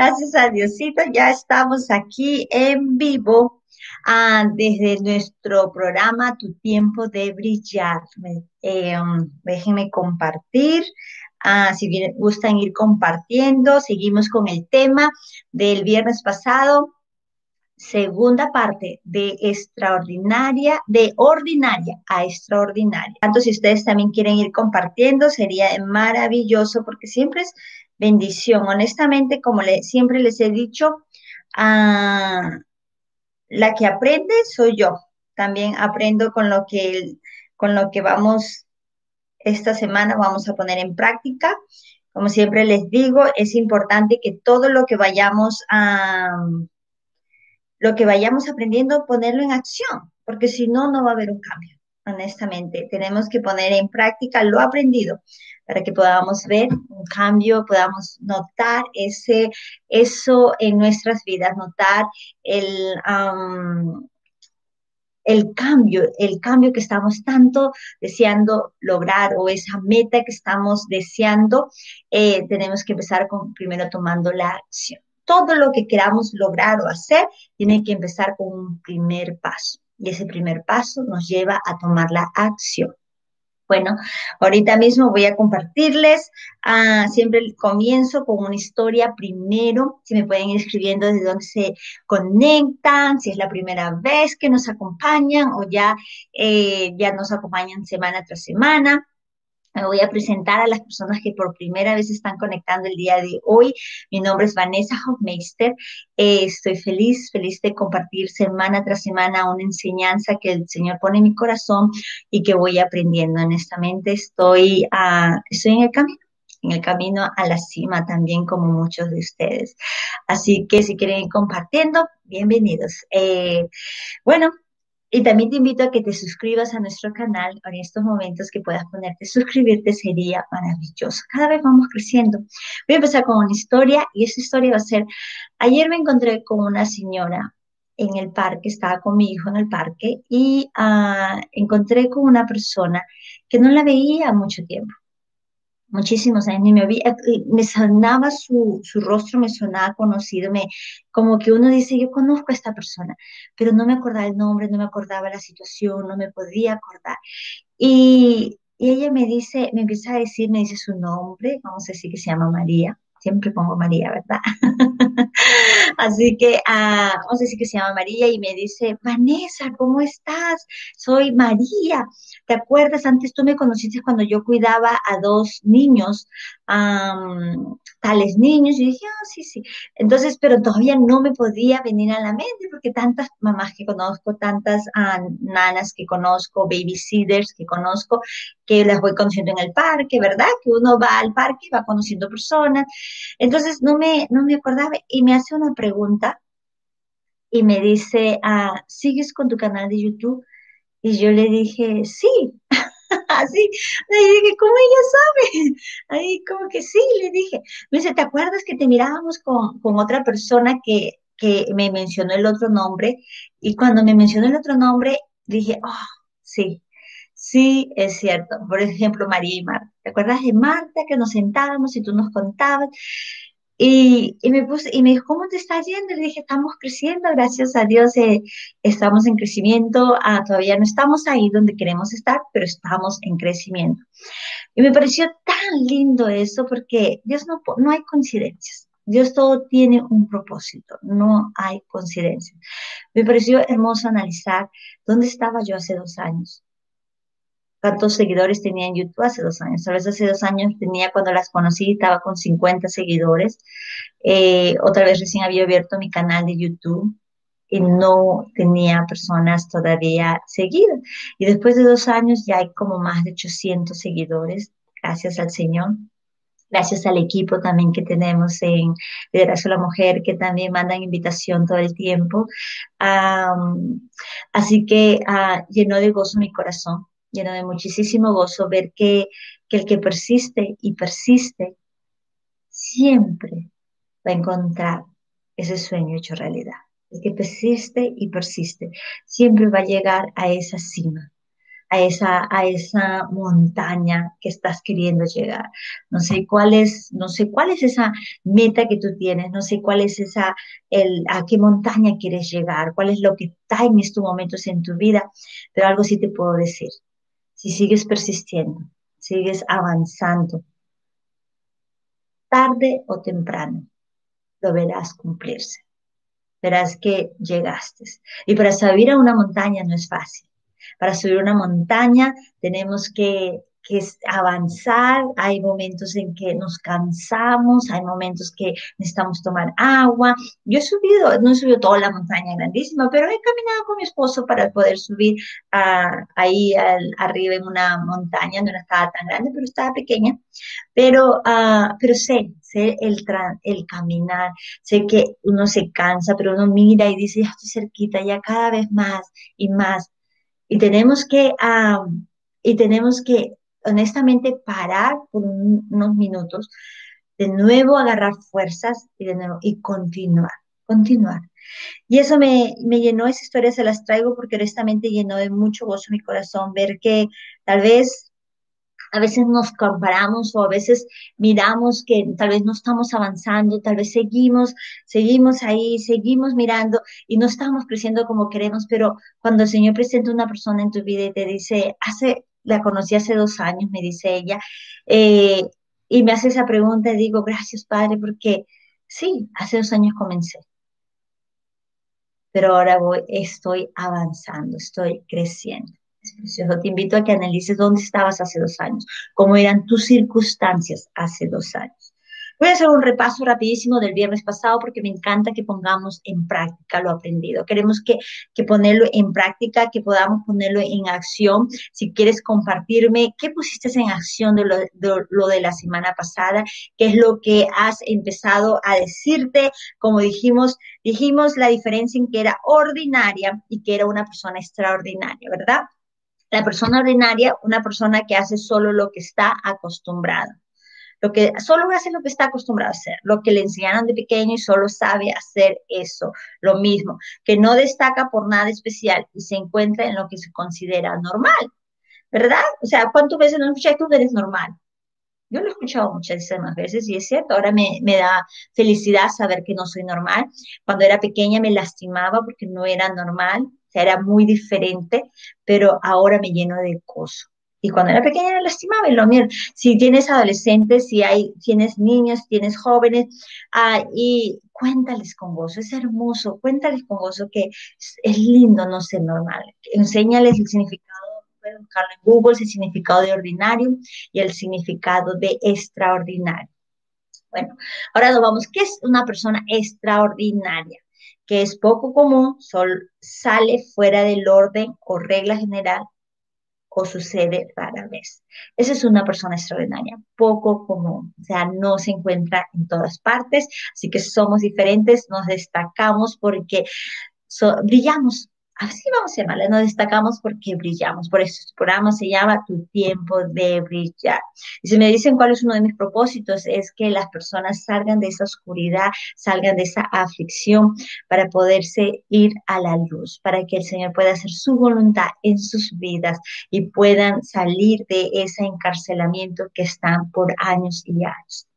Gracias a Diosito, ya estamos aquí en vivo ah, desde nuestro programa Tu tiempo de brillar. Eh, déjenme compartir. Ah, si gustan ir compartiendo, seguimos con el tema del viernes pasado, segunda parte de extraordinaria, de ordinaria a extraordinaria. Tanto si ustedes también quieren ir compartiendo, sería maravilloso porque siempre es bendición. Honestamente, como siempre les he dicho, ah, la que aprende soy yo. También aprendo con lo que, con lo que vamos esta semana, vamos a poner en práctica. Como siempre les digo, es importante que todo lo que vayamos a, lo que vayamos aprendiendo, ponerlo en acción, porque si no, no va a haber un cambio honestamente. Tenemos que poner en práctica lo aprendido para que podamos ver un cambio, podamos notar ese, eso en nuestras vidas, notar el, el cambio, el cambio que estamos tanto deseando lograr o esa meta que estamos deseando, eh, tenemos que empezar con primero tomando la acción. Todo lo que queramos lograr o hacer tiene que empezar con un primer paso. Y ese primer paso nos lleva a tomar la acción. Bueno, ahorita mismo voy a compartirles, ah, siempre comienzo con una historia primero, si me pueden ir escribiendo desde dónde se conectan, si es la primera vez que nos acompañan o ya, eh, ya nos acompañan semana tras semana. Me voy a presentar a las personas que por primera vez están conectando el día de hoy. Mi nombre es Vanessa Hofmeister. Eh, estoy feliz, feliz de compartir semana tras semana una enseñanza que el Señor pone en mi corazón y que voy aprendiendo. Honestamente, estoy, uh, estoy en el camino en el camino a la cima también como muchos de ustedes. Así que si quieren ir compartiendo, bienvenidos. Eh, bueno, y también te invito a que te suscribas a nuestro canal en estos momentos que puedas ponerte suscribirte sería maravilloso. Cada vez vamos creciendo. Voy a empezar con una historia y esa historia va a ser, ayer me encontré con una señora en el parque, estaba con mi hijo en el parque y uh, encontré con una persona que no la veía mucho tiempo muchísimos años, me, eh, me sonaba su, su, rostro, me sonaba conocido, me, como que uno dice, yo conozco a esta persona, pero no me acordaba el nombre, no me acordaba la situación, no me podía acordar. Y, y ella me dice, me empieza a decir, me dice su nombre, vamos a decir que se llama María, siempre pongo María, ¿verdad? Así que ah, vamos a decir que se llama María y me dice, Vanessa, ¿cómo estás? Soy María. ¿Te acuerdas? Antes tú me conociste cuando yo cuidaba a dos niños, tales niños. Y dije, ah, sí, sí. Entonces, pero todavía no me podía venir a la mente porque tantas mamás que conozco, tantas ah, nanas que conozco, babysitters que conozco, que las voy conociendo en el parque, ¿verdad? Que uno va al parque y va conociendo personas. Entonces, no me, no me acordaba y me hace una pregunta y me dice, ah, ¿sigues con tu canal de YouTube? Y yo le dije, sí, así. Le dije, ¿cómo ella sabe? Ahí como que sí, le dije. Me dice, ¿te acuerdas que te mirábamos con, con otra persona que, que me mencionó el otro nombre? Y cuando me mencionó el otro nombre, dije, oh, sí, sí, es cierto. Por ejemplo, María y Marta. ¿Te acuerdas de Marta que nos sentábamos y tú nos contabas? Y, me puse, y me dijo, ¿cómo te está yendo? Le dije, estamos creciendo, gracias a Dios, eh, estamos en crecimiento, ah, todavía no estamos ahí donde queremos estar, pero estamos en crecimiento. Y me pareció tan lindo eso porque Dios no, no hay coincidencias. Dios todo tiene un propósito, no hay coincidencias. Me pareció hermoso analizar dónde estaba yo hace dos años, cuántos seguidores tenía en YouTube hace dos años. A veces hace dos años tenía, cuando las conocí, estaba con 50 seguidores. Eh, otra vez recién había abierto mi canal de YouTube y no tenía personas todavía seguidas. Y después de dos años ya hay como más de 800 seguidores, gracias al Señor. Gracias al equipo también que tenemos en Liderazgo de la Mujer, que también mandan invitación todo el tiempo. así que uh, llenó de gozo mi corazón lleno de muchísimo gozo ver que, el que persiste y persiste siempre va a encontrar ese sueño hecho realidad. El que persiste y persiste siempre va a llegar a esa cima. a esa, a esa montaña que estás queriendo llegar. No sé cuál es, no sé cuál es esa meta que tú tienes, no sé cuál es esa, el, a qué montaña quieres llegar, cuál es lo que está en estos momentos en tu vida, pero algo sí te puedo decir. Si sigues persistiendo, sigues avanzando, tarde o temprano, lo verás cumplirse. Verás que llegaste. Y para subir a una montaña no es fácil. Para subir una montaña tenemos que que es avanzar, hay momentos en que nos cansamos, hay momentos que necesitamos tomar agua. Yo he subido, no he subido toda la montaña grandísima, pero he caminado con mi esposo para poder subir ahí arriba en una montaña, no estaba tan grande, pero estaba pequeña, pero, uh, pero sé, sé el, el caminar, sé que uno se cansa, pero uno mira y dice, ya estoy cerquita, ya cada vez más y más. Y tenemos que, y tenemos que honestamente parar por unos minutos, de nuevo agarrar fuerzas y de nuevo y continuar, continuar. Y eso me, me llenó, esa historia se las traigo porque honestamente llenó de mucho gozo mi corazón ver que tal vez a veces nos comparamos o a veces miramos que tal vez no estamos avanzando, tal vez seguimos, seguimos ahí, seguimos mirando y no estamos creciendo como queremos, pero cuando el Señor presenta una persona en tu vida y te dice, hace la conocí hace dos años, me dice ella, eh, y me hace esa pregunta y digo, gracias Padre, porque sí, hace dos años comencé, pero ahora voy, estoy avanzando, estoy creciendo. Es precioso. Te invito a que analices dónde estabas hace dos años, cómo eran tus circunstancias hace dos años. Voy a hacer un repaso rapidísimo del viernes pasado porque me encanta que pongamos en práctica lo aprendido. Queremos que, que ponerlo en práctica, que podamos ponerlo en acción. Si quieres compartirme qué pusiste en acción de lo, de lo de la semana pasada, qué es lo que has empezado a decirte, como dijimos, dijimos la diferencia en que era ordinaria y que era una persona extraordinaria, ¿verdad? La persona ordinaria, una persona que hace solo lo que está acostumbrada lo que solo hace lo que está acostumbrado a hacer, lo que le enseñaron de pequeño y solo sabe hacer eso, lo mismo, que no destaca por nada especial y se encuentra en lo que se considera normal, ¿verdad? O sea, ¿cuántas veces no escuchas tú eres normal? Yo lo he escuchado muchísimas veces y es cierto, ahora me, me, da felicidad saber que no soy normal. Cuando era pequeña me lastimaba porque no era normal, o sea, era muy diferente, pero ahora me lleno de gozo. Y cuando era pequeña era lastimaba y lo mismo. Si tienes adolescentes, si hay, tienes niños, tienes jóvenes, ah, y cuéntales con gozo, es hermoso, cuéntales con gozo que es, lindo no ser normal. Enséñales el significado, pueden buscarlo en Google, el significado de ordinario y el significado de extraordinario. Bueno, ahora nos vamos, ¿qué es una persona extraordinaria? Que es poco común, sale fuera del orden o regla general o sucede rara vez. Esa es una persona extraordinaria, poco común, o sea, no se encuentra en todas partes, así que somos diferentes, nos destacamos porque brillamos, así vamos a llamarle, nos destacamos porque brillamos. Por eso este programa se llama Tu tiempo de brillar. Y si me dicen cuál es uno de mis propósitos, es que las personas salgan de esa oscuridad, salgan de esa aflicción para poderse ir a la luz, para que el Señor pueda hacer su voluntad en sus vidas y puedan salir de ese encarcelamiento que están por años y años.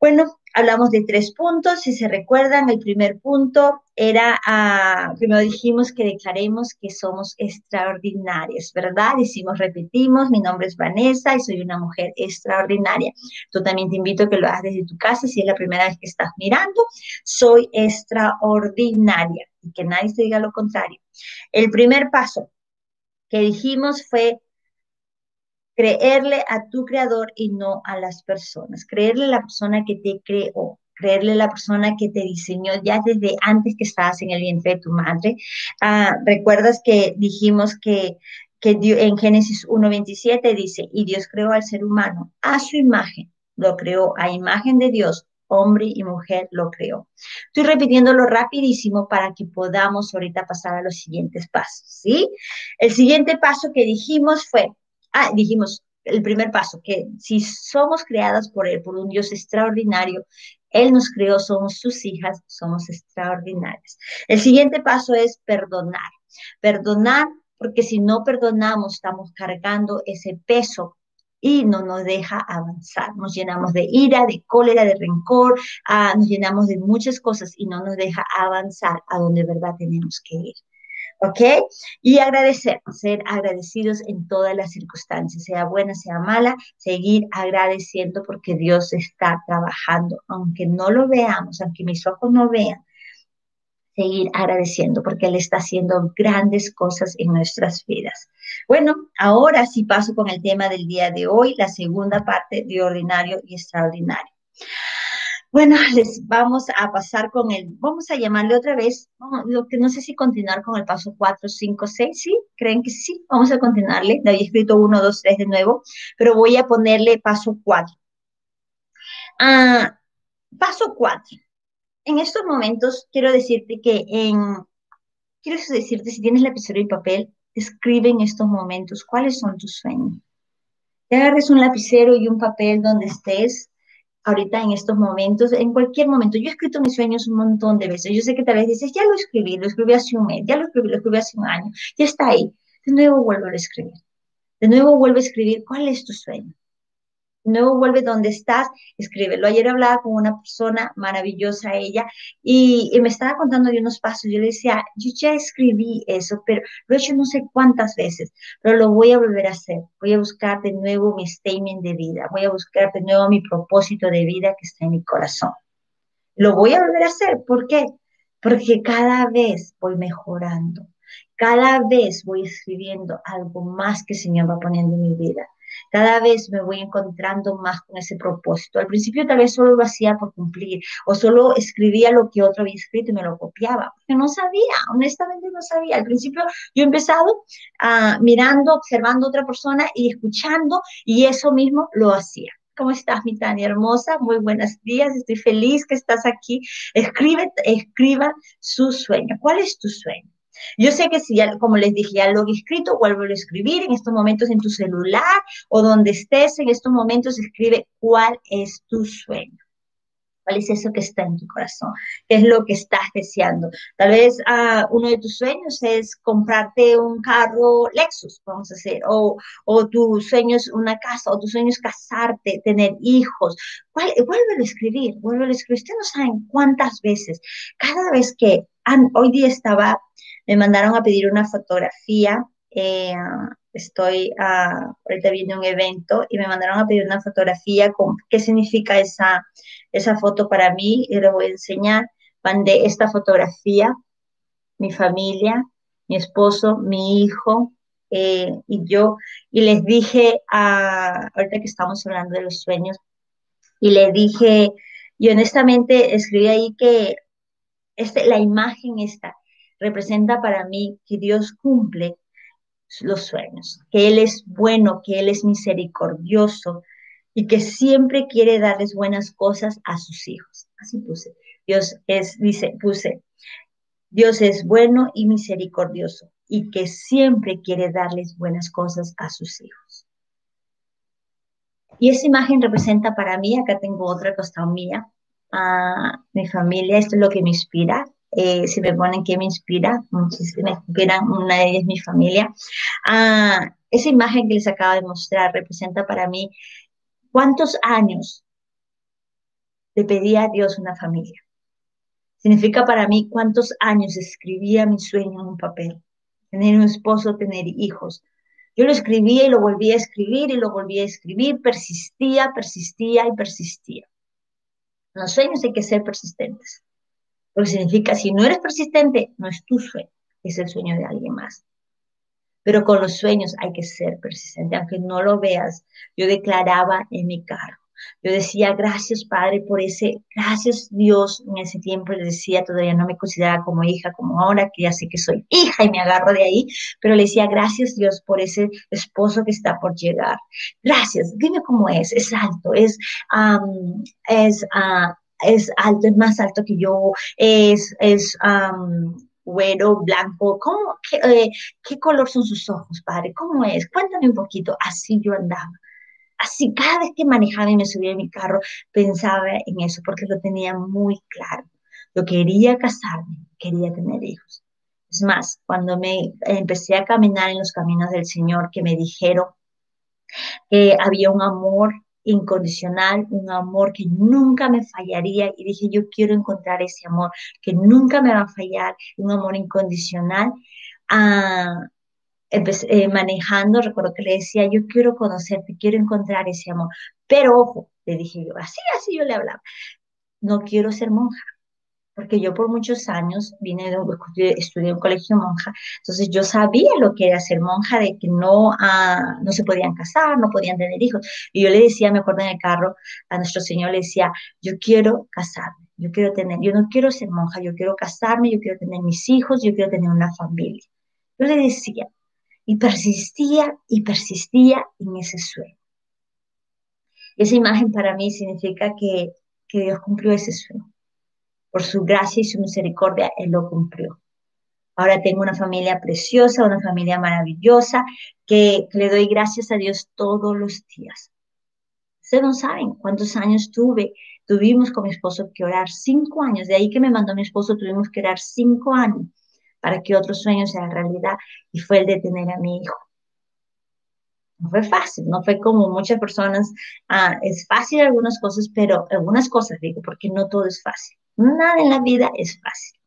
Bueno, hablamos de tres puntos. Si se recuerdan, el primer punto era, ah, primero dijimos que declaremos que somos extraordinarias, ¿verdad? Decimos, repetimos, mi nombre es Vanessa y soy una mujer extraordinaria. Tú también te invito a que lo hagas desde tu casa si es la primera vez que estás mirando. Soy extraordinaria y que nadie te diga lo contrario. El primer paso que dijimos fue creerle a tu creador y no a las personas, creerle a la persona que te creó, creerle a la persona que te diseñó ya desde antes que estabas en el vientre de tu madre. Ah, Recuerdas que dijimos que, que en Génesis 1.27 dice, y Dios creó al ser humano a su imagen, lo creó a imagen de Dios, hombre y mujer lo creó. Estoy repitiéndolo rapidísimo para que podamos ahorita pasar a los siguientes pasos, ¿sí? El siguiente paso que dijimos fue, Ah, dijimos el primer paso, que si somos creadas por Él, por un Dios extraordinario, Él nos creó, somos sus hijas, somos extraordinarias. El siguiente paso es perdonar. Perdonar porque si no perdonamos, estamos cargando ese peso y no nos deja avanzar. Nos llenamos de ira, de cólera, de rencor, ah, nos llenamos de muchas cosas y no nos deja avanzar a donde verdad tenemos que ir. ¿Ok? Y agradecer, ser agradecidos en todas las circunstancias, sea buena, sea mala, seguir agradeciendo porque Dios está trabajando, aunque no lo veamos, aunque mis ojos no vean, seguir agradeciendo porque Él está haciendo grandes cosas en nuestras vidas. Bueno, ahora sí paso con el tema del día de hoy, la segunda parte de ordinario y extraordinario. Bueno, les vamos a pasar con el, vamos a llamarle otra vez, lo que no sé si continuar con el paso 4, 5, 6, ¿sí? ¿Creen que sí? Vamos a continuarle, le había escrito 1, 2, 3 de nuevo, pero voy a ponerle paso 4. Ah, paso 4 en estos momentos quiero decirte que en, quiero decirte, si tienes lapicero y papel, escribe en estos momentos cuáles son tus sueños. Te agarres un lapicero y un papel donde estés ahorita en estos momentos, en cualquier momento. Yo he escrito mis sueños un montón de veces. Yo sé que tal vez dices, ya lo escribí, lo escribí hace un mes, ya lo escribí, lo escribí hace un año, ya está ahí. De nuevo vuelvo a escribir. De nuevo vuelvo a escribir cuál es tu sueño nuevo vuelve donde estás, escríbelo. Ayer hablaba con una persona maravillosa, ella, y, me estaba contando de unos pasos. Yo le decía, yo ya escribí eso, pero lo he hecho no sé cuántas veces, pero lo voy a volver a hacer. Voy a buscar de nuevo mi statement de vida, voy a buscar de nuevo mi propósito de vida que está en mi corazón. Lo voy a volver a hacer, ¿por qué? Porque cada vez voy mejorando. Cada vez voy escribiendo algo más que el Señor va poniendo en mi vida cada vez me voy encontrando más con ese propósito. Al principio tal vez solo lo hacía por cumplir o solo escribía lo que otro había escrito y me lo copiaba, porque no sabía, honestamente no sabía. Al principio yo he empezado uh, mirando, observando a otra persona y escuchando y eso mismo lo hacía. ¿Cómo estás, mi Tania hermosa? Muy buenos días, estoy feliz que estás aquí. Escribe, escriba su sueño. ¿Cuál es tu sueño? Yo sé que si ya, como les dije, ya lo he escrito, vuelvo a escribir en estos momentos en tu celular o donde estés en estos momentos, escribe cuál es tu sueño. ¿Cuál es eso que está en tu corazón? ¿Qué es lo que estás deseando? Tal vez ah, uno de tus sueños es comprarte un carro Lexus, vamos a decir, o, o tu sueño es una casa, o tu sueño es casarte, tener hijos. ¿Cuál, vuélvelo a escribir, vuélvelo a escribir. Ustedes no saben cuántas veces, cada vez que hoy día estaba me mandaron a pedir una fotografía. Eh, estoy uh, ahorita viendo un evento y me mandaron a pedir una fotografía con qué significa esa, esa foto para mí y les voy a enseñar. Mandé esta fotografía, mi familia, mi esposo, mi hijo eh, y yo, y les dije, a, ahorita que estamos hablando de los sueños, y le dije, y honestamente escribí ahí que este, la imagen esta, representa para mí que Dios cumple los sueños, que Él es bueno, que Él es misericordioso y que siempre quiere darles buenas cosas a sus hijos. Así puse. Dios es, dice, puse, Dios es bueno y misericordioso y que siempre quiere darles buenas cosas a sus hijos. Y esa imagen representa para mí, acá tengo otra cosa mía, a mi familia, esto es lo que me inspira, eh, si me ponen qué me inspira, muchísimo me inspiran, una de ellas es mi familia. Ah, esa imagen que les acabo de mostrar representa para mí cuántos años le pedía a Dios una familia. Significa para mí cuántos años escribía mi sueño en un papel. Tener un esposo, tener hijos. Yo lo escribía y lo volvía a escribir y lo volvía a escribir, persistía, persistía y persistía. Los sueños hay que ser persistentes. Porque significa, si no eres persistente, no es tu sueño, es el sueño de alguien más. Pero con los sueños hay que ser persistente, aunque no lo veas. Yo declaraba en mi carro. Yo decía, gracias Padre por ese, gracias Dios. En ese tiempo le decía, todavía no me consideraba como hija, como ahora, que ya sé que soy hija y me agarro de ahí, pero le decía, gracias Dios por ese esposo que está por llegar. Gracias, dime cómo es, es alto, es, es, uh, es alto, es más alto que yo, es, es güero, blanco, ¿cómo, eh, qué, color son sus ojos, padre? ¿Cómo es? Cuéntame un poquito. Así yo andaba. Así, cada vez que manejaba y me subía en mi carro, pensaba en eso, porque lo tenía muy claro. Yo quería casarme, quería tener hijos. Es más, cuando me empecé a caminar en los caminos del Señor, que me dijeron que había un amor incondicional, un amor que nunca me fallaría. Y dije, yo quiero encontrar ese amor que nunca me va a fallar, un amor incondicional. Ah, empecé, manejando, recuerdo que le decía, yo quiero conocerte, quiero encontrar ese amor, pero ojo, le dije yo, así, así yo le hablaba, no quiero ser monja, porque yo por muchos años vine de un, estudié en un colegio monja, entonces yo sabía lo que era ser monja, de que no, ah, no se podían casar, no podían tener hijos. Y yo le decía, me acuerdo en el carro, a nuestro Señor le decía, yo quiero casarme, yo quiero tener, yo no quiero ser monja, yo quiero casarme, yo quiero tener mis hijos, yo quiero tener una familia. Yo le decía, y persistía y persistía en ese sueño. Esa imagen para mí significa que, que Dios cumplió ese sueño por su gracia y su misericordia, Él lo cumplió. Ahora tengo una familia preciosa, una familia maravillosa, que, le doy gracias a Dios todos los días. Ustedes no saben cuántos años tuve, tuvimos con mi esposo que orar cinco años, de ahí que me mandó mi esposo, tuvimos que orar cinco años para que otro sueño sea realidad y fue el de tener a mi hijo. No fue fácil, no fue como muchas personas, ah, es fácil algunas cosas, pero algunas cosas digo, porque no todo es fácil. Nada en la vida es fácil.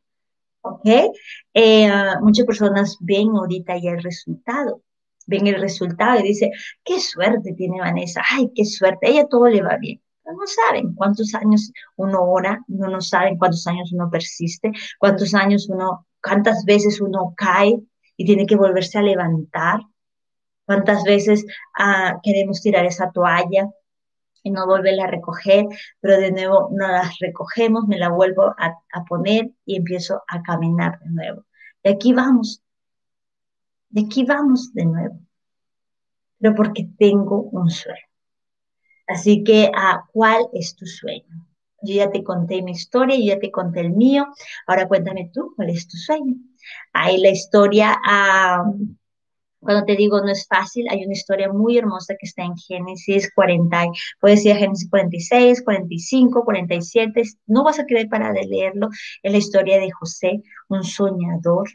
¿Ok? Eh, muchas personas ven ahorita ya el resultado. Ven el resultado y dicen, qué suerte tiene Vanessa. Ay, qué suerte. A ella todo le va bien. No saben cuántos años uno ora, no, no saben cuántos años uno persiste, cuántos años uno, cuántas veces uno cae y tiene que volverse a levantar. Cuántas veces ah, queremos tirar esa toalla, y no volverla a recoger, pero de nuevo no las recogemos, me la vuelvo a, poner y empiezo a caminar de nuevo. De aquí vamos, de aquí vamos de nuevo, pero porque tengo un sueño. Así que, ¿a ¿cuál es tu sueño? Yo ya te conté mi historia, yo ya te conté el mío. Ahora cuéntame tú, ¿cuál es tu sueño? Ahí la historia, cuando te digo no es fácil, hay una historia muy hermosa que está en Génesis 40, puede ser Génesis 46, 45, 47, no vas a querer parar de leerlo, es la historia de José, un soñador,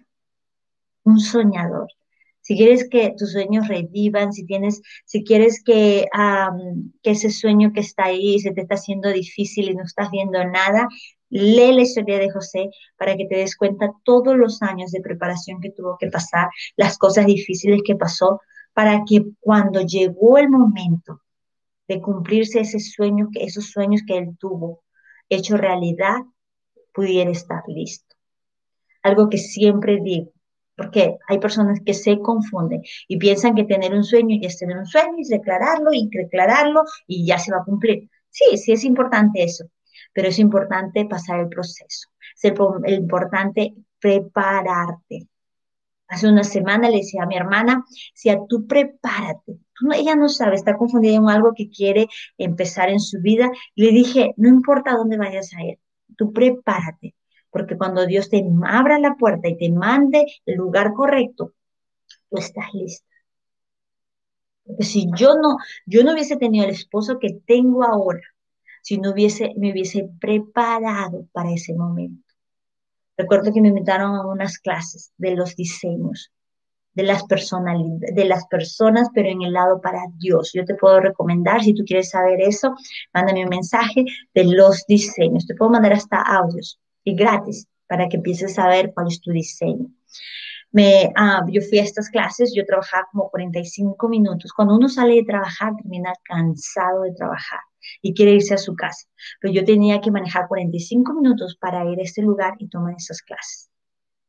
un soñador. Si quieres que tus sueños revivan, si tienes, si quieres que, que ese sueño que está ahí se te está haciendo difícil y no estás viendo nada, Lee la historia de José para que te des cuenta todos los años de preparación que tuvo que pasar, las cosas difíciles que pasó, para que cuando llegó el momento de cumplirse ese sueño, esos sueños que él tuvo, hecho realidad, pudiera estar listo. Algo que siempre digo, porque hay personas que se confunden y piensan que tener un sueño ya es tener un sueño y declararlo y declararlo y ya se va a cumplir. Sí, sí es importante eso, pero es importante pasar el proceso. Es importante prepararte. Hace una semana le decía a mi hermana, si tú prepárate, ella no sabe, está confundida en algo que quiere empezar en su vida. le dije, no importa dónde vayas a ir, tú prepárate, porque cuando Dios te abra la puerta y te mande el lugar correcto, tú estás lista. Porque si yo no, yo no hubiese tenido el esposo que tengo ahora, si no hubiese, me hubiese preparado para ese momento. Recuerdo que me invitaron a unas clases de los diseños, de las de las personas, pero en el lado para Dios. Yo te puedo recomendar, si tú quieres saber eso, mándame un mensaje de los diseños. Te puedo mandar hasta audios y gratis para que empieces a ver cuál es tu diseño. Me, ah, yo fui a estas clases, yo trabajaba como 45 minutos. Cuando uno sale de trabajar, termina cansado de trabajar y quiere irse a su casa. Pero yo tenía que manejar 45 minutos para ir a este lugar y tomar esas clases.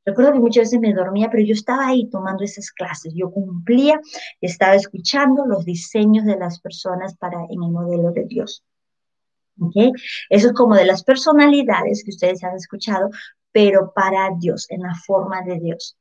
Recuerdo que muchas veces me dormía, pero yo estaba ahí tomando esas clases. Yo cumplía, estaba escuchando los diseños de las personas para en el modelo de Dios. ¿Okay? Eso es como de las personalidades que ustedes han escuchado, pero para Dios, en la forma de Dios.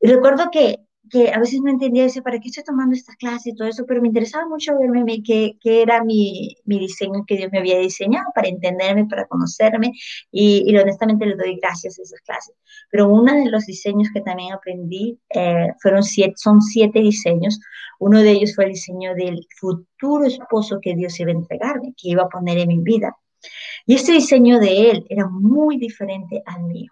Recuerdo que que a veces no entendía, decía, ¿para qué estoy tomando esta clase y todo eso? Pero me interesaba mucho verme qué, qué era mi, mi, diseño que Dios me había diseñado para entenderme, para conocerme y, y honestamente le doy gracias a esas clases. Pero uno de los diseños que también aprendí eh, fueron siete, son siete diseños. Uno de ellos fue el diseño del futuro esposo que Dios iba a entregarme, que iba a poner en mi vida. Y este diseño de él era muy diferente al mío.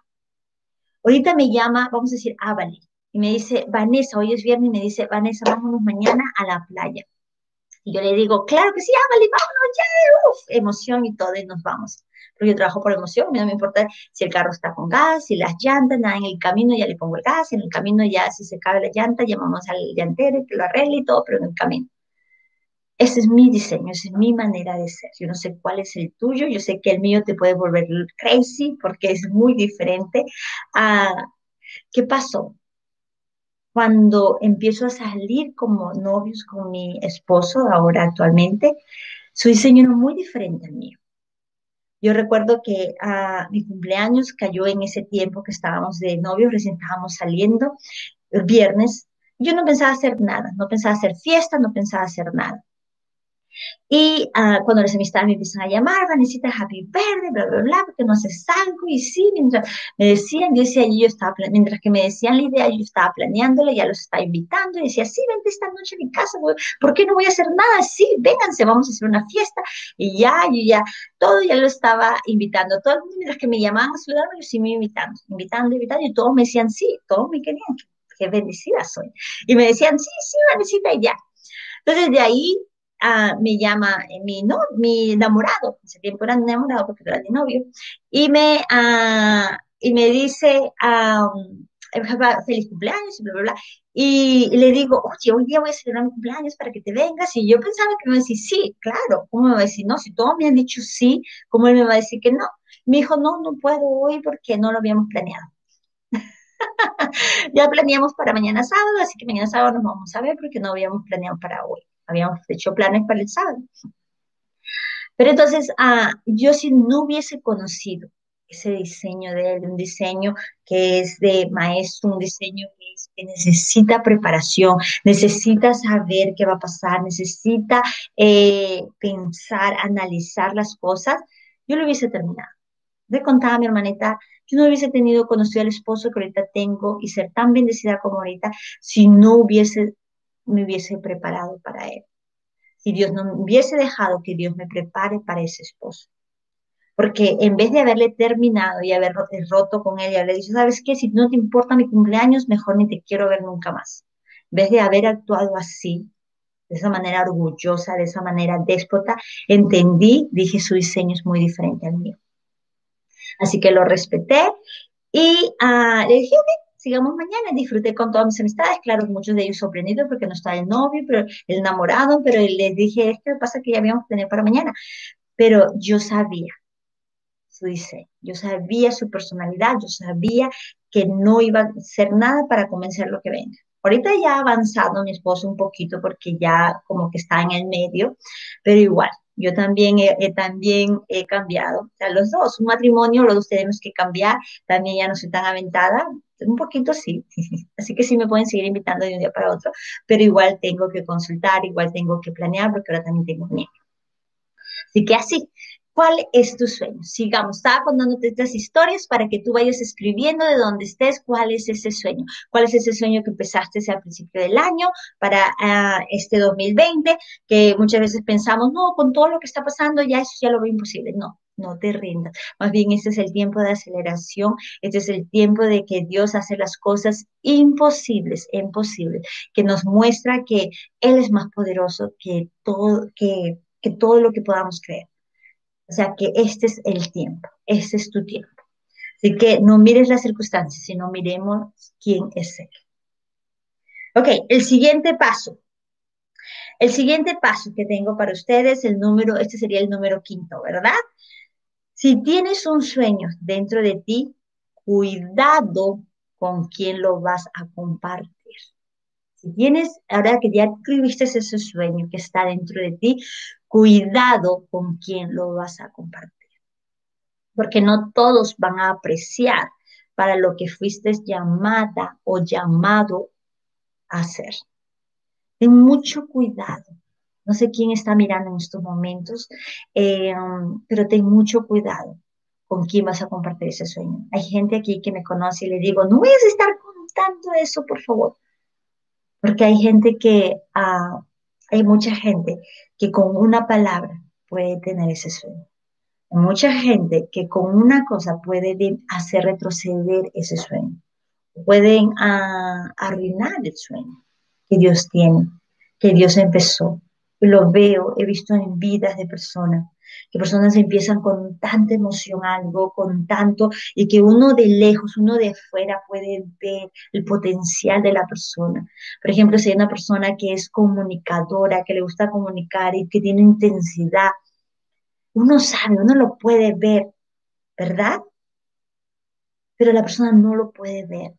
Ahorita me llama, vamos a decir, Ávale, y me dice, Vanessa, hoy es viernes, y me dice, Vanessa, vámonos mañana a la playa. Y yo le digo, claro que sí, Ávale, vámonos ya, uf, emoción y todo, y nos vamos. Pero yo trabajo por emoción, a mí no me importa si el carro está con gas, si las llantas, nada, en el camino ya le pongo el gas, en el camino ya si se cabe la llanta, llamamos al llantero que lo arregle y todo, pero en el camino. Ese es mi diseño, esa es mi manera de ser. Yo no sé cuál es el tuyo, yo sé que el mío te puede volver crazy porque es muy diferente. a ¿Qué pasó? Cuando empiezo a salir como novios con mi esposo, ahora actualmente, su diseño era muy diferente al mío. Yo recuerdo que a mi cumpleaños cayó en ese tiempo que estábamos de novios, recién estábamos saliendo, el viernes. Yo no pensaba hacer nada, no pensaba hacer fiesta, no pensaba hacer nada. Y uh, cuando las amistades me empiezan a llamar, Vanesita, happy birthday, bla, bla, bla, porque no haces algo. Y sí, mientras me decían, yo decía, yo estaba, mientras que me decían la idea, yo estaba planeándola, ya los estaba invitando. Y decía, sí, vente esta noche a mi casa, ¿por qué no voy a hacer nada? Sí, vénganse, vamos a hacer una fiesta. Y ya, yo ya, todo ya lo estaba invitando. Todo el mundo, mientras que me llamaban a saludarme, yo sí me invitando, invitando, invitando. Y todos me decían, sí, todos me querían, qué bendecida soy. Y me decían, sí, sí, Vanesita, y ya. Entonces, de ahí me llama eh, mi, no, mi enamorado, ese tiempo era enamorado porque era mi novio, y me, uh, y me dice, feliz cumpleaños, y bla, bla, bla. Y, le digo, oye, hoy día voy a celebrar mi cumpleaños para que te vengas. Y yo pensaba que me iba a decir sí, claro. ¿Cómo me va a decir no? Si todos me han dicho sí, ¿cómo él me va a decir que no? Me dijo, no, no puedo hoy porque no lo habíamos planeado. ya planeamos para mañana sábado, así que mañana sábado nos vamos a ver porque no habíamos planeado para hoy habíamos hecho planes para el sábado. Pero entonces, ah, yo si no hubiese conocido ese diseño de él, un diseño que es de maestro, un diseño que, necesita preparación, necesita saber qué va a pasar, necesita eh, pensar, analizar las cosas, yo lo hubiese terminado. Le contaba a mi hermanita, yo no hubiese tenido conocido al esposo que ahorita tengo y ser tan bendecida como ahorita si no hubiese me hubiese preparado para él. Si Dios no me hubiese dejado que Dios me prepare para ese esposo. Porque en vez de haberle terminado y haber roto con él y haberle dicho, ¿sabes qué? Si no te importa mi cumpleaños, mejor ni te quiero ver nunca más. En vez de haber actuado así, de esa manera orgullosa, de esa manera déspota, entendí, dije, su diseño es muy diferente al mío. Así que lo respeté y uh, le dije, sigamos mañana. Disfruté con todas mis amistades, claro, muchos de ellos sorprendidos porque no está el novio, pero el enamorado, pero les dije, es que pasa que ya habíamos tener para mañana. Pero yo sabía su diseño, yo sabía su personalidad, yo sabía que no iba a hacer nada para convencer lo que venga. Ahorita ya ha avanzado mi esposo un poquito porque ya como que está en el medio, pero igual, yo también he, también he cambiado. O sea, los dos, un matrimonio, los dos tenemos que cambiar. También ya no soy tan aventada, un poquito sí. Así que sí me pueden seguir invitando de un día para otro, pero igual tengo que consultar, igual tengo que planear, porque ahora también tengo niño. Así que así, ¿Cuál es tu sueño? Sigamos, estaba contándote estas historias para que tú vayas escribiendo de dónde estés, cuál es ese sueño, cuál es ese sueño que empezaste al principio del año para ah, este 2020, que muchas veces pensamos, no, con todo lo que está pasando ya eso ya lo veo imposible. No, no te rindas. Más bien este es el tiempo de aceleración, este es el tiempo de que Dios hace las cosas imposibles, imposibles, que nos muestra que Él es más poderoso que todo, que, que todo lo que podamos creer. O sea que este es el tiempo, este es tu tiempo. Así que no mires las circunstancias, sino miremos quién es Él. Ok, el siguiente paso. El siguiente paso que tengo para ustedes, el número, este sería el número quinto, ¿verdad? Si tienes un sueño dentro de ti, cuidado con quién lo vas a compartir. Si tienes, ahora que ya escribiste ese sueño que está dentro de ti, cuidado con quién lo vas a compartir. Porque no todos van a apreciar para lo que fuiste llamada o llamado a hacer. Ten mucho cuidado. No sé quién está mirando en estos momentos, eh, pero ten mucho cuidado con quién vas a compartir ese sueño. Hay gente aquí que me conoce y le digo, no vayas a estar contando eso, por favor. Porque hay gente que, uh, hay mucha gente que con una palabra puede tener ese sueño. mucha gente que con una cosa puede hacer retroceder ese sueño, pueden ah, arruinar el sueño que Dios tiene, que Dios empezó. Lo veo, he visto en vidas de personas, que personas empiezan con tanta emoción algo, con tanto, y que uno de lejos, uno de afuera puede ver el potencial de la persona. Por ejemplo, si hay una persona que es comunicadora, que le gusta comunicar y que tiene intensidad, uno sabe, uno lo puede ver, ¿verdad? Pero la persona no lo puede ver.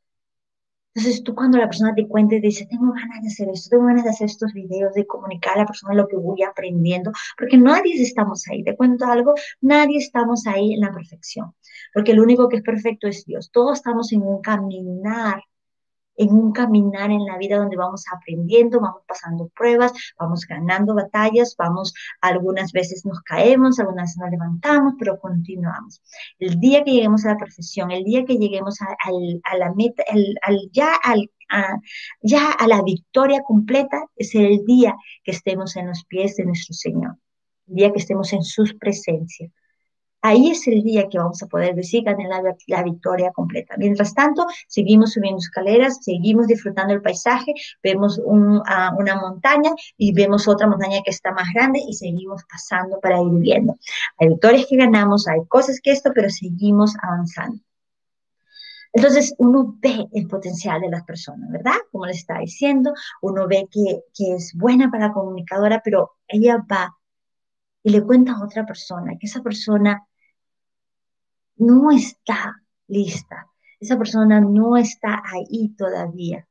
Entonces tú cuando la persona te cuente, dice, tengo ganas de hacer esto, tengo ganas de hacer estos videos, de comunicar a la persona lo que voy aprendiendo, porque nadie estamos ahí. Te cuento algo, nadie estamos ahí en la perfección, porque el único que es perfecto es Dios. Todos estamos en un caminar en un caminar en la vida donde vamos aprendiendo, vamos pasando pruebas, vamos ganando batallas, vamos, algunas veces nos caemos, algunas veces nos levantamos, pero continuamos. El día que lleguemos a la perfección, el día que lleguemos a, la meta, ya, al, ya a la victoria completa, es el día que estemos en los pies de nuestro Señor, el día que estemos en sus presencias ahí es el día que vamos a poder decir ganar la, la, victoria completa. Mientras tanto, seguimos subiendo escaleras, seguimos disfrutando el paisaje, vemos una montaña y vemos otra montaña que está más grande y seguimos pasando para ir viendo. Hay victorias que ganamos, hay cosas que esto, pero seguimos avanzando. Entonces uno ve el potencial de las personas, ¿verdad? Como les estaba diciendo, uno ve que, que es buena para la comunicadora, pero ella va y le cuenta a otra persona que esa persona no está lista. Esa persona no está ahí todavía.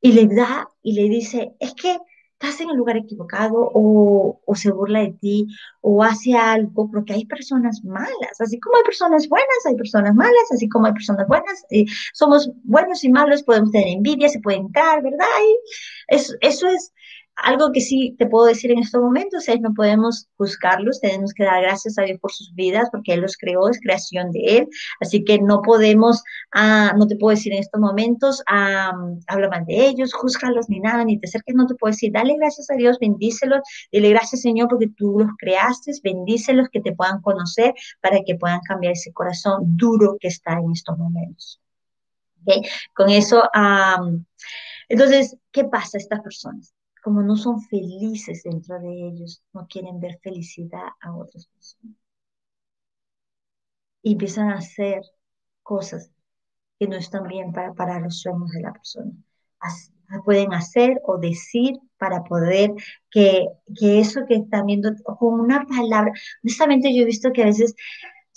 Y le da y le dice, es que estás en el lugar equivocado o, se burla de ti o hace algo, porque hay personas malas, así como hay personas buenas, hay personas malas, así como hay personas buenas, eh, somos buenos y malos, podemos tener envidia, se puede entrar, ¿verdad? eso es algo que sí te puedo decir en estos momentos es no podemos juzgarlos, tenemos que dar gracias a Dios por sus vidas porque Él los creó, es creación de Él, así que no podemos, ah, no te puedo decir en estos momentos, ah, habla mal de ellos, juzgalos ni nada, ni te acerques, no te puedo decir, dale gracias a Dios, bendícelos, dile gracias Señor porque tú los creaste, bendícelos que te puedan conocer para que puedan cambiar ese corazón duro que está en estos momentos. Con eso, entonces, ¿qué pasa a estas personas? Como no son felices dentro de ellos, no quieren ver felicidad a otras personas. Y empiezan a hacer cosas que no están bien para, para los sueños de la persona. pueden hacer o decir para poder que, que eso que están viendo con una palabra, honestamente yo he visto que a veces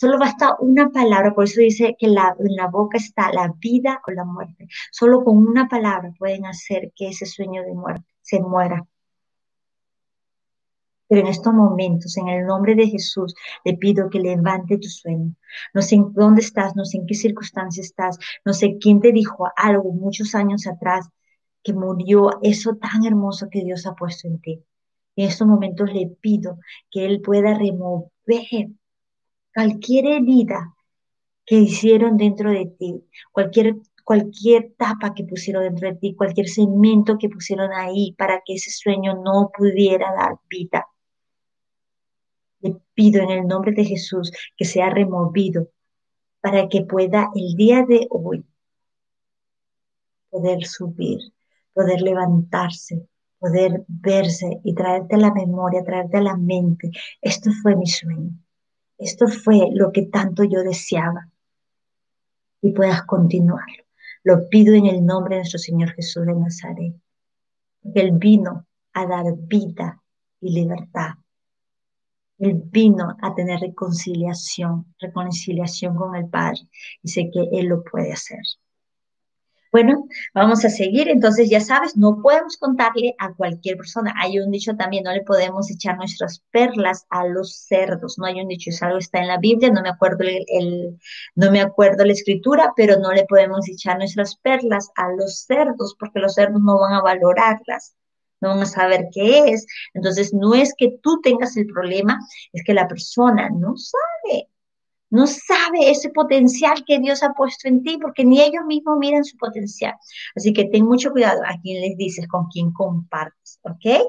Solo basta una palabra, por eso dice que la, en la boca está la vida o la muerte. Solo con una palabra pueden hacer que ese sueño de muerte se muera. Pero en estos momentos, en el nombre de Jesús, le pido que levante tu sueño. No sé en dónde estás, no sé en qué circunstancia estás, no sé quién te dijo algo muchos años atrás que murió eso tan hermoso que Dios ha puesto en ti. En estos momentos le pido que Él pueda remover cualquier herida que hicieron dentro de ti, cualquier, cualquier tapa que pusieron dentro de ti, cualquier cemento que pusieron ahí para que ese sueño no pudiera dar vida. Le pido en el nombre de Jesús que sea removido para que pueda el día de hoy poder subir, poder levantarse, poder verse y traerte a la memoria, traerte a la mente. Esto fue mi sueño. Esto fue lo que tanto yo deseaba y puedas continuarlo. Lo pido en el nombre de nuestro Señor Jesús de Nazaret. Él vino a dar vida y libertad. Él vino a tener reconciliación, reconciliación con el Padre. Y sé que Él lo puede hacer. Bueno, vamos a seguir. Entonces, ya sabes, no podemos contarle a cualquier persona. Hay un dicho también, no le podemos echar nuestras perlas a los cerdos. No hay un dicho, es algo está en la Biblia, no me acuerdo el, no me acuerdo la escritura, pero no le podemos echar nuestras perlas a los cerdos porque los cerdos no van a valorarlas no van a saber qué es. Entonces, no es que tú tengas el problema, es que la persona no sabe no sabe ese potencial que Dios ha puesto en ti, porque ni ellos mismos miran su potencial. Así que ten mucho cuidado a quién les dices, con quién compartes, ¿ok?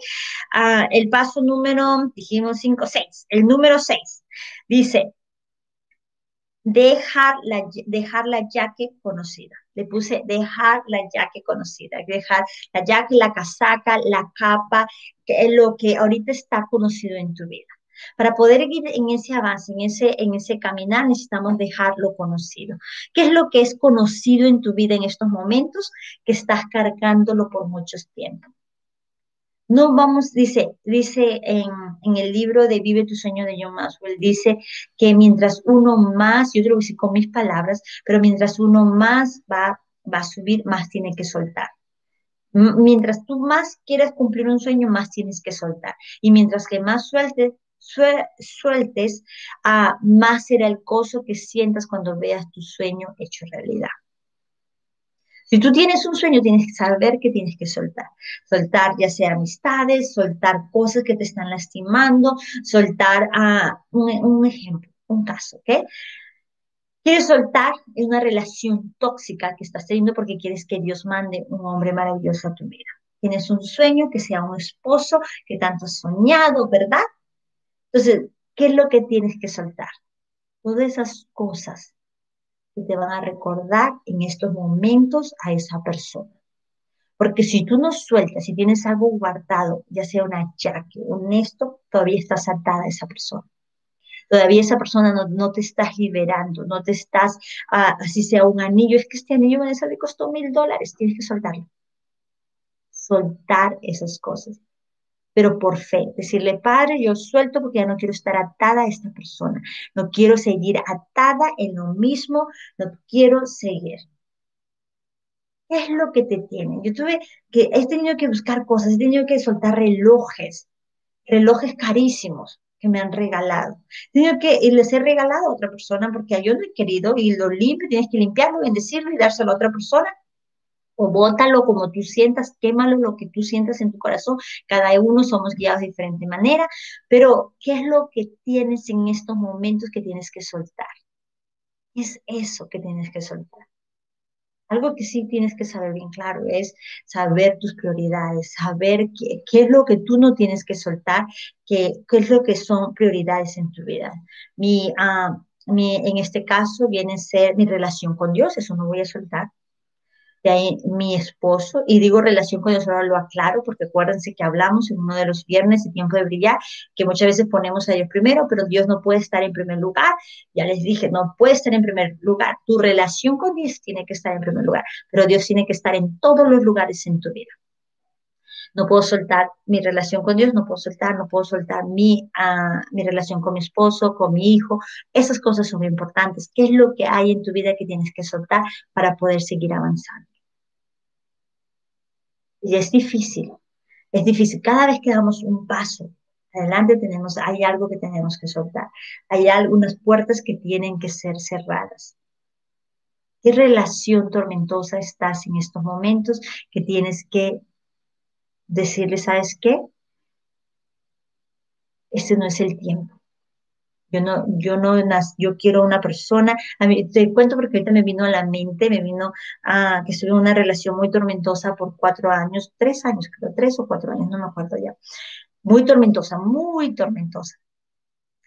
Ah, el paso número, dijimos 5, 6. El número 6 dice, dejar la, dejar la yaque conocida. Le puse dejar la yaque conocida, dejar la yaque, la casaca, la capa, que es lo que ahorita está conocido en tu vida. Para poder ir en ese avance, en ese, en ese caminar, necesitamos dejarlo conocido. ¿Qué es lo que es conocido en tu vida en estos momentos que estás cargándolo por muchos tiempos? No vamos, dice, dice en, en, el libro de Vive tu sueño de John Maxwell, dice que mientras uno más, yo creo que sí con mis palabras, pero mientras uno más va, va a subir, más tiene que soltar. Mientras tú más quieres cumplir un sueño, más tienes que soltar. Y mientras que más sueltes, sueltes, a más será el gozo que sientas cuando veas tu sueño hecho realidad. Si tú tienes un sueño, tienes que saber que tienes que soltar. Soltar ya sea amistades, soltar cosas que te están lastimando, soltar a un, ejemplo, un caso, ¿ok? Quieres soltar una relación tóxica que estás teniendo porque quieres que Dios mande un hombre maravilloso a tu vida. Tienes un sueño que sea un esposo que tanto has soñado, ¿verdad? Entonces, ¿qué es lo que tienes que soltar? Todas esas cosas que te van a recordar en estos momentos a esa persona. Porque si tú no sueltas, si tienes algo guardado, ya sea una jaque, un esto, todavía estás atada a esa persona. Todavía esa persona no, te estás liberando, no te estás, ah, así sea un anillo, es que este anillo me le costó mil dólares, tienes que soltarlo. Soltar esas cosas pero por fe. Decirle, Padre, yo suelto porque ya no quiero estar atada a esta persona. No quiero seguir atada en lo mismo, no quiero seguir. ¿Qué es lo que te tiene? Yo tuve que, he tenido que buscar cosas, he tenido que soltar relojes, relojes carísimos que me han regalado. He tenido que, y les he regalado a otra persona porque yo no he querido y lo limpio, tienes que limpiarlo, bendecirlo y dárselo a otra persona bótalo como tú sientas, quémalo lo que tú sientas en tu corazón. Cada uno somos guiados de diferente manera, pero ¿qué es lo que tienes en estos momentos que tienes que soltar? Es eso que tienes que soltar. Algo que sí tienes que saber bien claro es saber tus prioridades, saber qué, qué es lo que tú no tienes que soltar, qué, qué, es lo que son prioridades en tu vida. Mi, uh, mi, en este caso viene a ser mi relación con Dios, eso no voy a soltar de ahí mi esposo, y digo relación con Dios, ahora lo aclaro, porque acuérdense que hablamos en uno de los viernes de tiempo de brillar, que muchas veces ponemos a Dios primero, pero Dios no puede estar en primer lugar. Ya les dije, no puede estar en primer lugar. Tu relación con Dios tiene que estar en primer lugar, pero Dios tiene que estar en todos los lugares en tu vida. No puedo soltar mi relación con Dios, no puedo soltar, no puedo soltar mi, uh, mi relación con mi esposo, con mi hijo. Esas cosas son muy importantes. ¿Qué es lo que hay en tu vida que tienes que soltar para poder seguir avanzando? Y es difícil, es difícil. Cada vez que damos un paso adelante tenemos, hay algo que tenemos que soltar. Hay algunas puertas que tienen que ser cerradas. ¿Qué relación tormentosa estás en estos momentos que tienes que decirle, ¿sabes qué? Este no es el tiempo. Yo no, yo no, yo quiero una persona, a mí, te cuento porque ahorita me vino a la mente, me vino a que estuve en una relación muy tormentosa por cuatro años, tres años creo, tres o cuatro años, no me acuerdo ya. Muy tormentosa, muy tormentosa.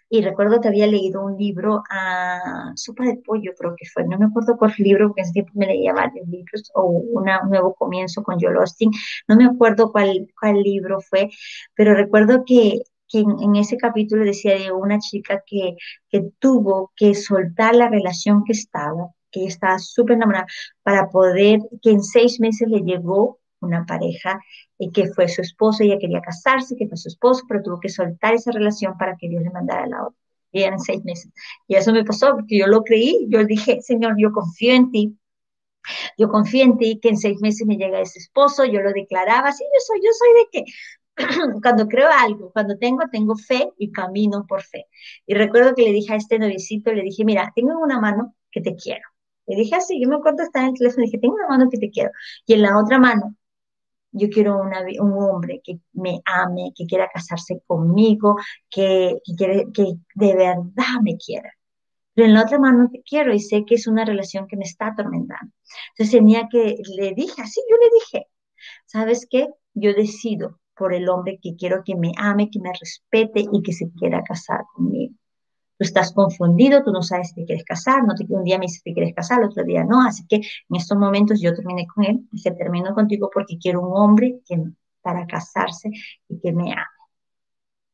Y recuerdo que había leído un libro, a Sopa de Pollo creo que fue, no me acuerdo cuál libro, porque en ese tiempo me leía varios libros, o un Nuevo Comienzo con Joel Austin, no me acuerdo cuál, cuál libro fue, pero recuerdo que que en, ese capítulo decía de una chica que, que tuvo que soltar la relación que estaba, que estaba súper enamorada, para poder, que en seis meses le llegó una pareja y que fue su esposo, ella quería casarse, que fue su esposo, pero tuvo que soltar esa relación para que Dios le mandara la otra. Y en seis meses. Y eso me pasó porque yo lo creí, yo dije, Señor, yo confío en ti, yo confío en ti que en seis meses me llega ese esposo, yo lo declaraba, sí, yo soy, yo soy de que cuando creo algo, cuando tengo, tengo fe y camino por fe. Y recuerdo que le dije a este novicito, le dije, mira, tengo en una mano que te quiero. Le dije así, yo me acuerdo estar en el teléfono, dije, tengo una mano que te quiero. Y en la otra mano, yo quiero un hombre que me ame, que quiera casarse conmigo, que, que, que de verdad me quiera. pero en la otra mano te quiero y sé que es una relación que me está atormentando. Entonces tenía que, le dije, así yo le dije, ¿sabes qué? Yo decido por el hombre que quiero que me ame, que me respete y que se quiera casar conmigo. Tú estás confundido, tú no sabes si te quieres casar, no te, un día me dices te quieres casar, el otro día no, así que en estos momentos yo terminé con él y se terminó contigo porque quiero un hombre que, para casarse y que me ame.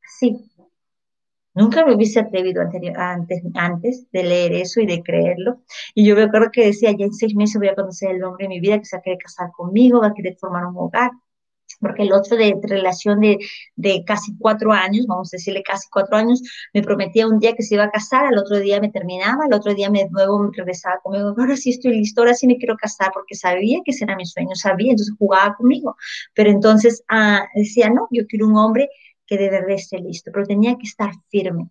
Así, Nunca me hubiese atrevido antes, antes de leer eso y de creerlo. Y yo me acuerdo que decía, ya en seis meses voy a conocer el hombre de mi vida que se va a querer casar conmigo, va a querer formar un hogar. Porque el otro de, relación de, de, casi cuatro años, vamos a decirle casi cuatro años, me prometía un día que se iba a casar, al otro día me terminaba, al otro día me nuevo me regresaba conmigo, ahora sí estoy listo, ahora sí me quiero casar, porque sabía que ese era mi sueño, sabía, entonces jugaba conmigo. Pero entonces ah, decía, no, yo quiero un hombre que de verdad esté listo, pero tenía que estar firme.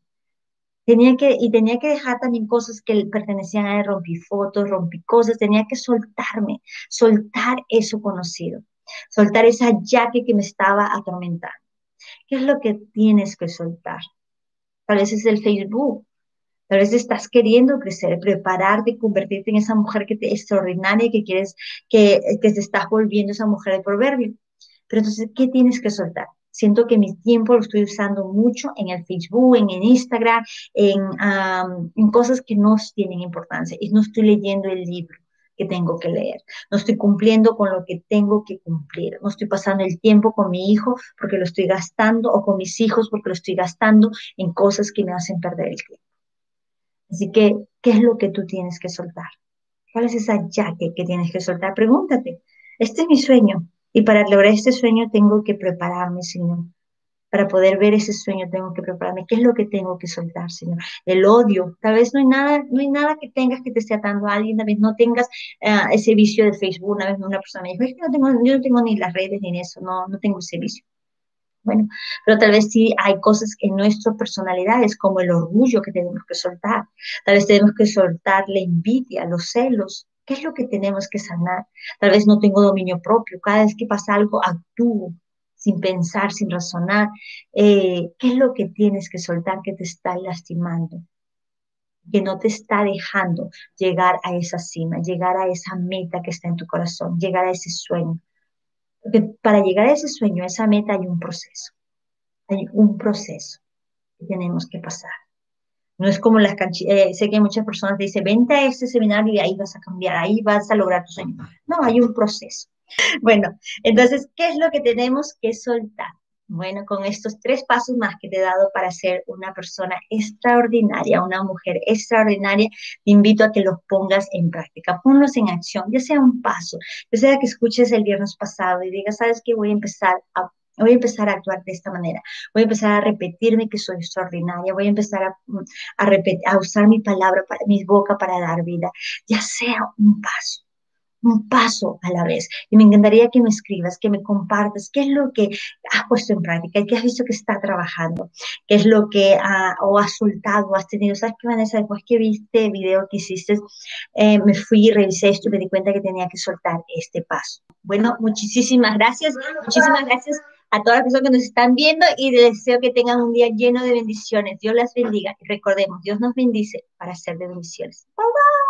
Tenía que, y tenía que dejar también cosas que pertenecían a él, rompí fotos, rompí cosas, tenía que soltarme, soltar eso conocido, soltar esa yaque que me estaba atormentando. ¿Qué es lo que tienes que soltar? Tal vez es el Facebook, Tal vez estás queriendo crecer, prepararte, convertirte en esa mujer que te extraordinaria, que quieres, que, te estás volviendo esa mujer de proverbio. Pero entonces, ¿qué tienes que soltar? Siento que mi tiempo lo estoy usando mucho en el Facebook, en el Instagram, en, en cosas que no tienen importancia y no estoy leyendo el libro tengo que leer. No estoy cumpliendo con lo que tengo que cumplir. No estoy pasando el tiempo con mi hijo porque lo estoy gastando o con mis hijos porque lo estoy gastando en cosas que me hacen perder el tiempo. Así que, ¿qué es lo que tú tienes que soltar? ¿Cuál es esa yaque que tienes que soltar? Pregúntate. Este es mi sueño. Y para lograr este sueño tengo que prepararme, Señor. Para poder ver ese sueño tengo que prepararme. ¿Qué es lo que tengo que soltar, Señor? El odio. Tal vez no hay nada, no hay nada que tengas que te esté atando a alguien, tal vez no tengas uh, ese vicio de Facebook. Una vez una persona me dijo, es que no tengo, yo no tengo ni las redes ni eso, no, no tengo ese vicio. Bueno, pero tal vez sí hay cosas en nuestra personalidad, es como el orgullo que tenemos que soltar. Tal vez tenemos que soltar la envidia, los celos, ¿Qué es lo que tenemos que sanar? Tal vez no tengo dominio propio. Cada vez que pasa algo, actúo sin pensar, sin razonar. Eh, ¿Qué es lo que tienes que soltar que te está lastimando? Que no te está dejando llegar a esa cima, llegar a esa meta que está en tu corazón, llegar a ese sueño. Porque para llegar a ese sueño, a esa meta, hay un proceso. Hay un proceso que tenemos que pasar. No es como las eh, sé que muchas personas dicen, vente a este seminario y ahí vas a cambiar, ahí vas a lograr tu sueño. No, hay un proceso. Bueno, entonces, ¿qué es lo que tenemos que soltar? Bueno, con estos tres pasos más que te he dado para ser una persona extraordinaria, una mujer extraordinaria, te invito a que los pongas en práctica, ponlos en acción, ya sea un paso, ya sea que escuches el viernes pasado y digas, ¿sabes qué? Voy a empezar a voy a empezar a actuar de esta manera, voy a empezar a repetirme que soy extraordinaria, voy a empezar a, a, repetir, a usar mi palabra, para, mi boca para dar vida, ya sea un paso un paso a la vez. Y me encantaría que me escribas, que me compartas qué es lo que has puesto en práctica, qué has visto que está trabajando, qué es lo que ha, o has soltado, has tenido. ¿Sabes qué, Vanessa? Después que viste video que hiciste, eh, me fui, revisé esto y me di cuenta que tenía que soltar este paso. Bueno, muchísimas gracias. Muchísimas gracias a todas las personas que nos están viendo y les deseo que tengan un día lleno de bendiciones. Dios las bendiga. Y recordemos, Dios nos bendice para ser de bendiciones. Bye bye.